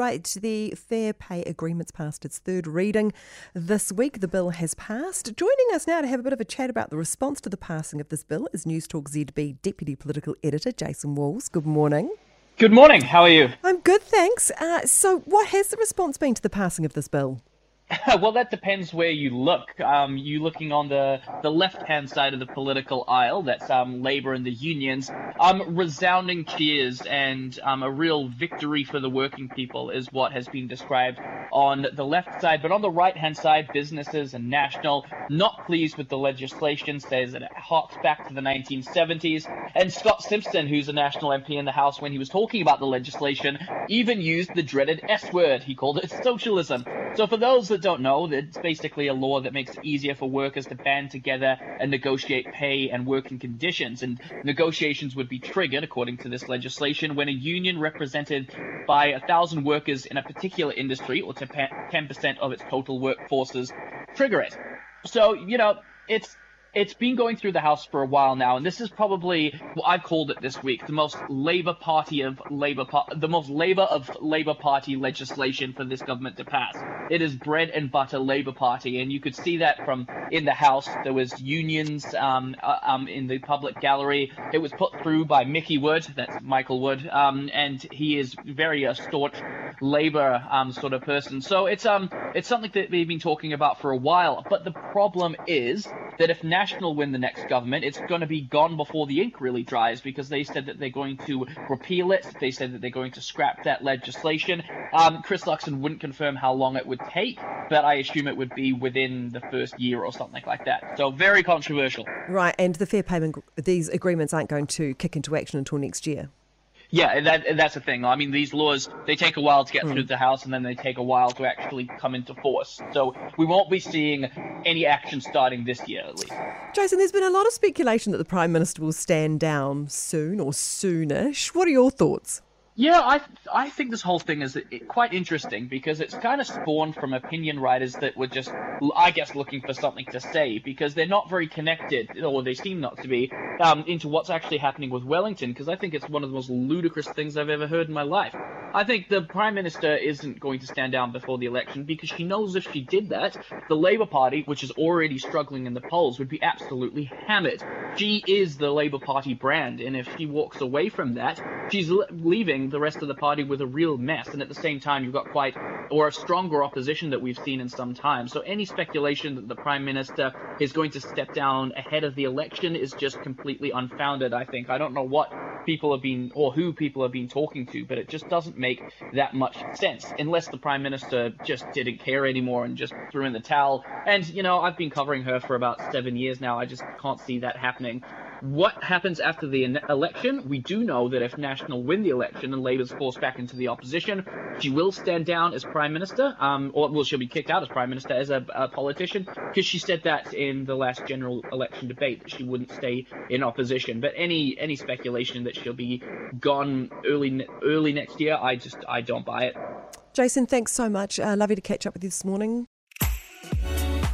right. The Fair Pay Agreement's passed its third reading this week. The bill has passed. Joining us now to have a bit of a chat about the response to the passing of this bill is Newstalk ZB Deputy Political Editor Jason Walls. Good morning. Good morning. How are you? I'm good, thanks. Uh, so, what has the response been to the passing of this bill? well, that depends where you look. Um, you looking on the the left hand side of the political aisle, that's um, Labour and the unions. Um, resounding cheers and um, a real victory for the working people is what has been described on the left side. But on the right hand side, businesses and National not pleased with the legislation, says that it harks back to the 1970s. And Scott Simpson, who's a National MP in the House, when he was talking about the legislation, even used the dreaded S word. He called it socialism. So for those that don't know, it's basically a law that makes it easier for workers to band together and negotiate pay and working conditions. And negotiations would be triggered, according to this legislation, when a union represented by a thousand workers in a particular industry, or 10% of its total workforces, trigger it. So, you know, it's it's been going through the House for a while now, and this is probably what I've called it this week the most Labour Party of Labour, the most Labour of Labour Party legislation for this government to pass. It is bread and butter Labour Party, and you could see that from in the House. There was unions um, uh, um, in the public gallery. It was put through by Mickey Wood, that's Michael Wood, um, and he is very staunch Labour um, sort of person. So it's um it's something that we've been talking about for a while. But the problem is that if National win the next government, it's going to be gone before the ink really dries because they said that they're going to repeal it. They said that they're going to scrap that legislation. Um, Chris Luxon wouldn't confirm how long it would take, but I assume it would be within the first year or something like that. So very controversial. Right, and the fair payment, these agreements aren't going to kick into action until next year. Yeah, that that's the thing. I mean, these laws they take a while to get mm. through the House, and then they take a while to actually come into force. So we won't be seeing any action starting this year, at least. Jason, there's been a lot of speculation that the Prime Minister will stand down soon or soonish. What are your thoughts? Yeah, I I think this whole thing is quite interesting because it's kind of spawned from opinion writers that were just, I guess, looking for something to say because they're not very connected, or they seem not to be, um, into what's actually happening with Wellington. Because I think it's one of the most ludicrous things I've ever heard in my life. I think the Prime Minister isn't going to stand down before the election because she knows if she did that, the Labour Party, which is already struggling in the polls, would be absolutely hammered. She is the Labour Party brand, and if she walks away from that, she's leaving the rest of the party with a real mess. And at the same time, you've got quite or a stronger opposition that we've seen in some time. So any speculation that the Prime Minister is going to step down ahead of the election is just completely unfounded, I think. I don't know what people have been or who people have been talking to, but it just doesn't make that much sense unless the prime minister just didn't care anymore and just threw in the towel. And you know, I've been covering her for about seven years now. I just can't see that happening. What happens after the election? We do know that if National win the election and Labour's forced back into the opposition, she will stand down as prime minister, um, or well, she'll be kicked out as prime minister as a, a politician because she said that in the last general election debate that she wouldn't stay in opposition. But any any speculation that she'll be gone early early next year, I just I don't buy it. Jason, thanks so much. Uh, lovely to catch up with you this morning.